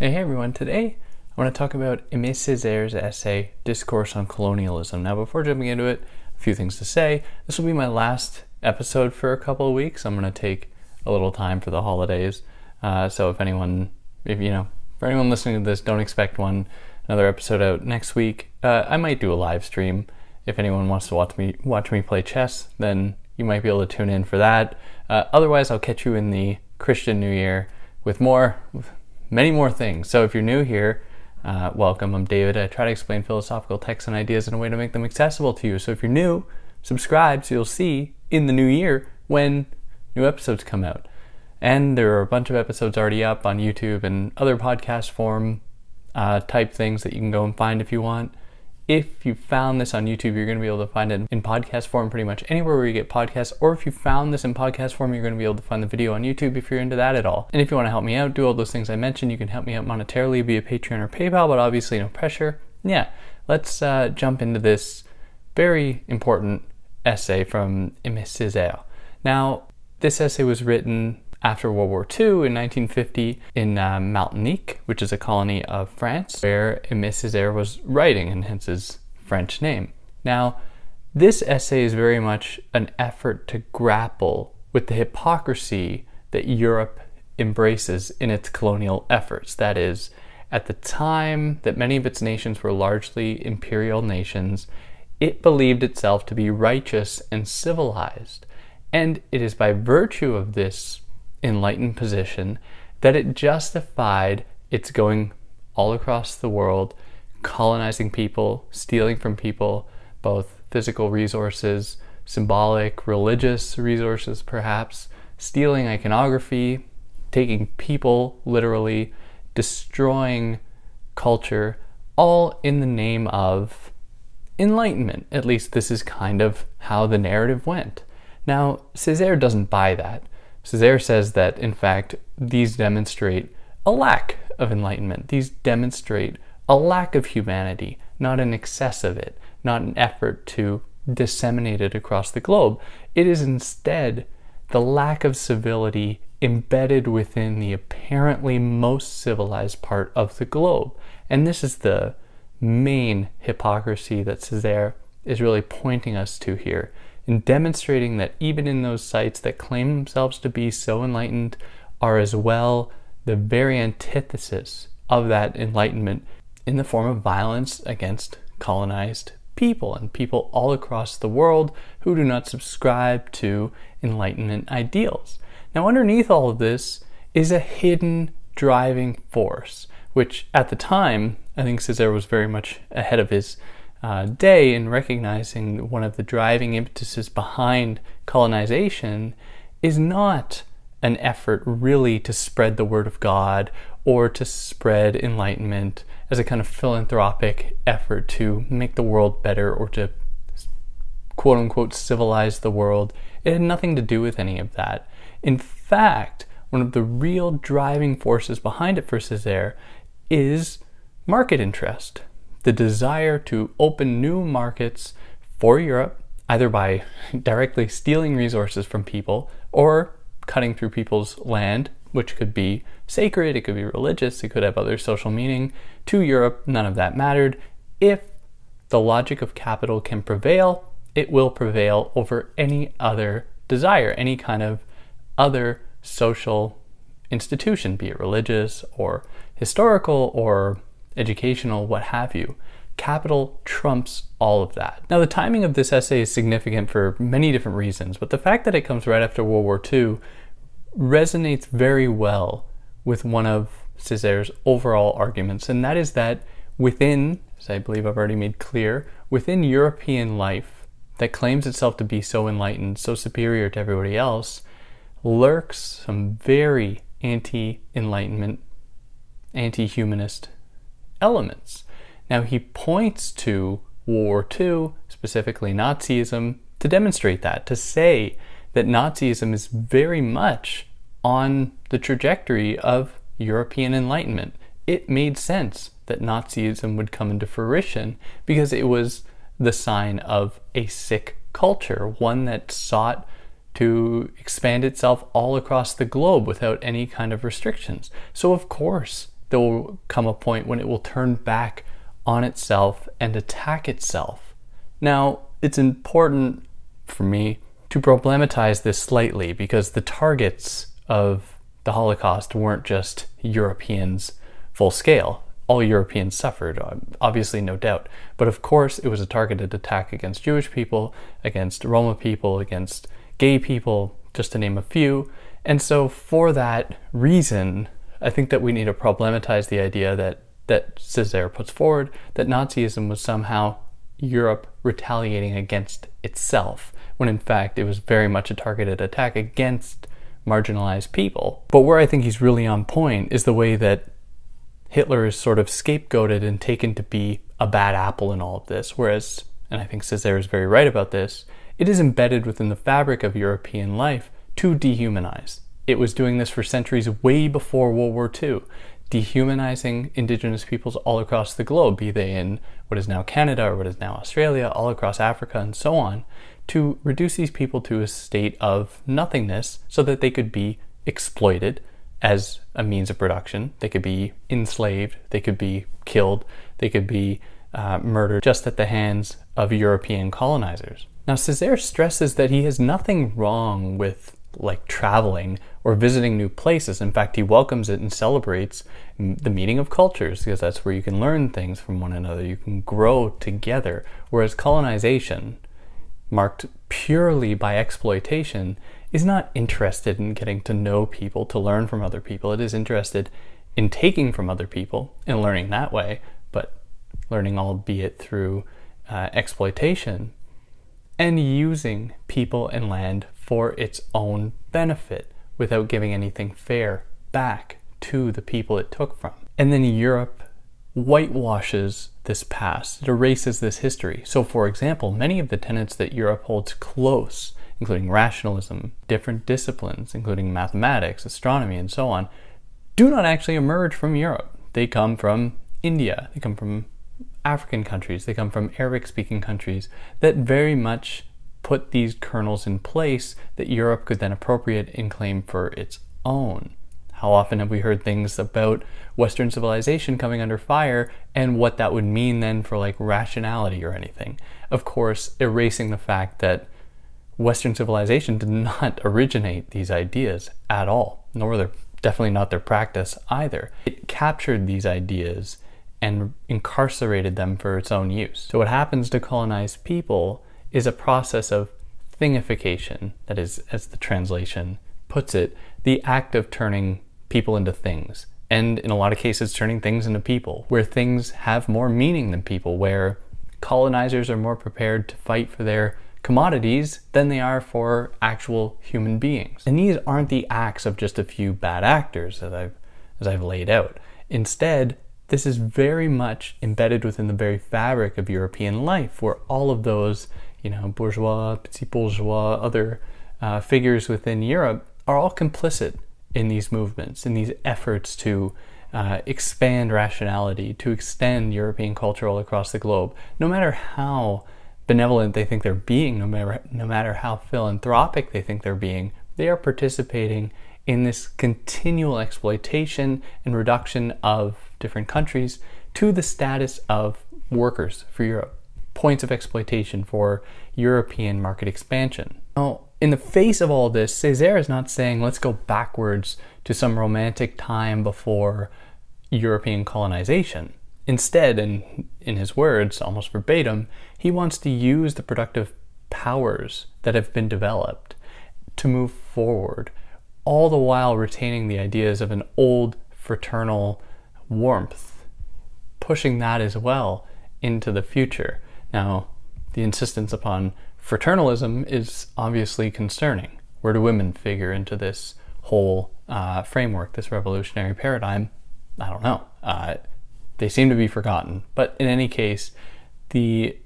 Hey, everyone. Today I want to talk about Aimé Césaire's essay, Discourse on Colonialism. Now, before jumping into it, a few things to say. This will be my last episode for a couple of weeks. I'm going to take a little time for the holidays. Uh, so, if anyone, if you know, for anyone listening to this, don't expect one another episode out next week. Uh, I might do a live stream. If anyone wants to watch me watch me play chess, then you might be able to tune in for that. Uh, otherwise, I'll catch you in the Christian New Year with more, many more things. So if you're new here, uh, welcome. I'm David. I try to explain philosophical texts and ideas in a way to make them accessible to you. So if you're new, subscribe so you'll see in the new year when new episodes come out. And there are a bunch of episodes already up on YouTube and other podcast form uh, type things that you can go and find if you want. If you found this on YouTube, you're going to be able to find it in podcast form pretty much anywhere where you get podcasts. Or if you found this in podcast form, you're going to be able to find the video on YouTube if you're into that at all. And if you want to help me out, do all those things I mentioned, you can help me out monetarily via Patreon or PayPal, but obviously no pressure. Yeah, let's uh, jump into this very important essay from Aimé. Now, this essay was written after World War II in 1950 in uh, Martinique, which is a colony of France, where Aimé Césaire was writing, and hence his French name. Now, this essay is very much an effort to grapple with the hypocrisy that Europe embraces in its colonial efforts. That is, at the time that many of its nations were largely imperial nations, it believed itself to be righteous and civilized. And it is by virtue of this enlightened position that it justified its going all across the world, colonizing people, stealing from people, both physical resources, symbolic, religious resources, perhaps, stealing iconography, taking people literally, destroying culture, all in the name of enlightenment. At least this is kind of how the narrative went. Now, Césaire doesn't buy that. Césaire says that, in fact, these demonstrate a lack of enlightenment. These demonstrate a lack of humanity, not an excess of it, not an effort to disseminate it across the globe. It is instead the lack of civility embedded within the apparently most civilized part of the globe. And this is the main hypocrisy that Césaire is really pointing us to here in demonstrating that even in those sites that claim themselves to be so enlightened are as well the very antithesis of that enlightenment in the form of violence against colonized people and people all across the world who do not subscribe to enlightenment ideals. Now, underneath all of this is a hidden driving force, which at the time, I think Césaire was very much ahead of his uh, day in recognizing one of the driving impetuses behind colonization is not an effort really to spread the word of God or to spread enlightenment as a kind of philanthropic effort to make the world better or to quote unquote civilize the world. It had nothing to do with any of that. In fact, one of the real driving forces behind it for Césaire is market interest the desire to open new markets for Europe, either by directly stealing resources from people or cutting through people's land, which could be sacred, it could be religious, it could have other social meaning. To Europe, none of that mattered. If the logic of capital can prevail, it will prevail over any other desire, any kind of other social institution, be it religious or historical or educational, what have you. Capital trumps all of that. Now, the timing of this essay is significant for many different reasons, but the fact that it comes right after World War II resonates very well with one of Césaire's overall arguments, and that is that within, as I believe I've already made clear, within European life that claims itself to be so enlightened, so superior to everybody else, lurks some very anti enlightenment, anti humanist elements. Now, he points to World War II, specifically Nazism, to demonstrate that, to say that Nazism is very much on the trajectory of European Enlightenment. It made sense that Nazism would come into fruition because it was the sign of a sick culture, one that sought to expand itself all across the globe without any kind of restrictions. So, of course, there will come a point when it will turn back on itself and attack itself. Now, it's important for me to problematize this slightly because the targets of the Holocaust weren't just Europeans full scale. All Europeans suffered, obviously, no doubt. But of course, it was a targeted attack against Jewish people, against Roma people, against gay people, just to name a few. And so, for that reason, I think that we need to problematize the idea that, that Césaire puts forward that Nazism was somehow Europe retaliating against itself, when in fact it was very much a targeted attack against marginalized people. But where I think he's really on point is the way that Hitler is sort of scapegoated and taken to be a bad apple in all of this, whereas, and I think Césaire is very right about this, it is embedded within the fabric of European life to dehumanize. It was doing this for centuries way before World War II, dehumanizing indigenous peoples all across the globe, be they in what is now Canada or what is now Australia, all across Africa, and so on, to reduce these people to a state of nothingness so that they could be exploited as a means of production. They could be enslaved, they could be killed, they could be uh, murdered just at the hands of European colonizers. Now, Césaire stresses that he has nothing wrong with like traveling or visiting new places. In fact, he welcomes it and celebrates the meeting of cultures because that's where you can learn things from one another. You can grow together. Whereas colonization, marked purely by exploitation, is not interested in getting to know people, to learn from other people. It is interested in taking from other people and learning that way, but learning albeit through uh, exploitation and using people and land for its own benefit without giving anything fair back to the people it took from. And then Europe whitewashes this past, it erases this history. So, for example, many of the tenets that Europe holds close, including rationalism, different disciplines, including mathematics, astronomy, and so on, do not actually emerge from Europe. They come from India, they come from African countries, they come from Arabic speaking countries that very much put these kernels in place that Europe could then appropriate and claim for its own. How often have we heard things about Western civilization coming under fire and what that would mean then for like rationality or anything? Of course, erasing the fact that Western civilization did not originate these ideas at all, nor their definitely not their practice either. It captured these ideas and incarcerated them for its own use. So, what happens to colonized people is a process of thingification, that is, as the translation puts it, the act of turning people into things. And in a lot of cases, turning things into people, where things have more meaning than people, where colonizers are more prepared to fight for their commodities than they are for actual human beings. And these aren't the acts of just a few bad actors as I've, as I've laid out. Instead, this is very much embedded within the very fabric of European life, where all of those, you know, bourgeois, petit bourgeois, other uh, figures within Europe are all complicit in these movements, in these efforts to uh, expand rationality, to extend European culture across the globe, no matter how benevolent they think they're being, no matter, no matter how philanthropic they think they're being, they are participating in this continual exploitation and reduction of different countries to the status of workers for Europe, points of exploitation for European market expansion. Now, in the face of all this, Césaire is not saying let's go backwards to some romantic time before European colonization. Instead, in, in his words, almost verbatim, he wants to use the productive powers that have been developed to move forward all the while retaining the ideas of an old fraternal warmth, pushing that as well into the future. Now, the insistence upon fraternalism is obviously concerning. Where do women figure into this whole uh, framework, this revolutionary paradigm? I don't know. Uh, they seem to be forgotten. But in any case, the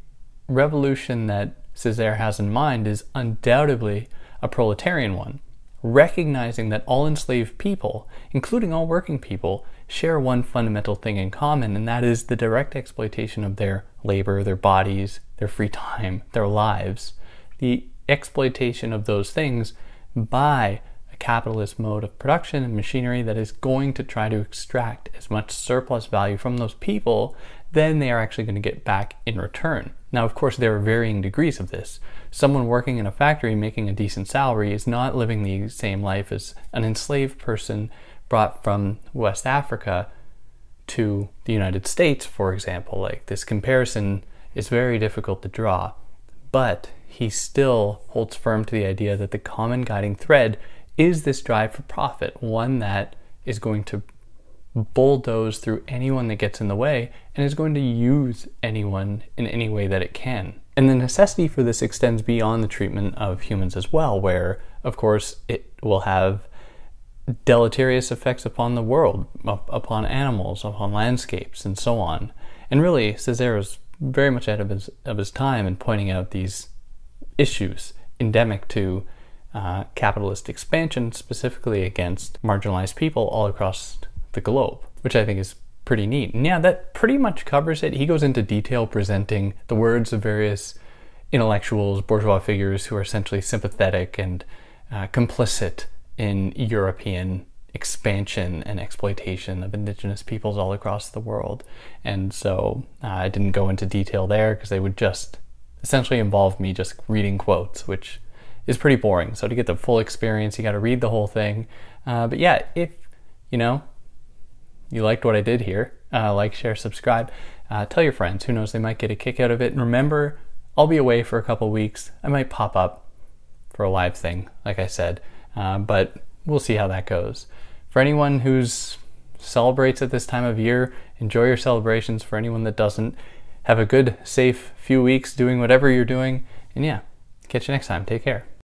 revolution that Césaire has in mind is undoubtedly a proletarian one recognizing that all enslaved people, including all working people, share one fundamental thing in common, and that is the direct exploitation of their labor, their bodies, their free time, their lives. The exploitation of those things by a capitalist mode of production and machinery that is going to try to extract as much surplus value from those people, then they are actually going to get back in return. Now, of course, there are varying degrees of this. Someone working in a factory making a decent salary is not living the same life as an enslaved person brought from West Africa to the United States, for example. Like this comparison is very difficult to draw, but he still holds firm to the idea that the common guiding thread is this drive for profit, one that is going to bulldoze through anyone that gets in the way and is going to use anyone in any way that it can. And the necessity for this extends beyond the treatment of humans as well, where, of course, it will have deleterious effects upon the world, upon animals, upon landscapes, and so on. And really, Césaire is very much ahead of his, of his time in pointing out these issues endemic to uh, capitalist expansion, specifically against marginalized people all across the globe, which I think is pretty neat. And yeah, that pretty much covers it. He goes into detail presenting the words of various intellectuals, bourgeois figures who are essentially sympathetic and uh, complicit in European expansion and exploitation of indigenous peoples all across the world. And so uh, I didn't go into detail there because they would just essentially involve me just reading quotes, which is pretty boring. So to get the full experience, you got to read the whole thing. Uh, but yeah, if you know you liked what I did here, uh, like, share, subscribe, uh, tell your friends. Who knows, they might get a kick out of it. And remember, I'll be away for a couple weeks. I might pop up for a live thing, like I said. Uh, but we'll see how that goes. For anyone who's celebrates at this time of year, enjoy your celebrations. For anyone that doesn't, have a good, safe few weeks doing whatever you're doing. And yeah, catch you next time. Take care.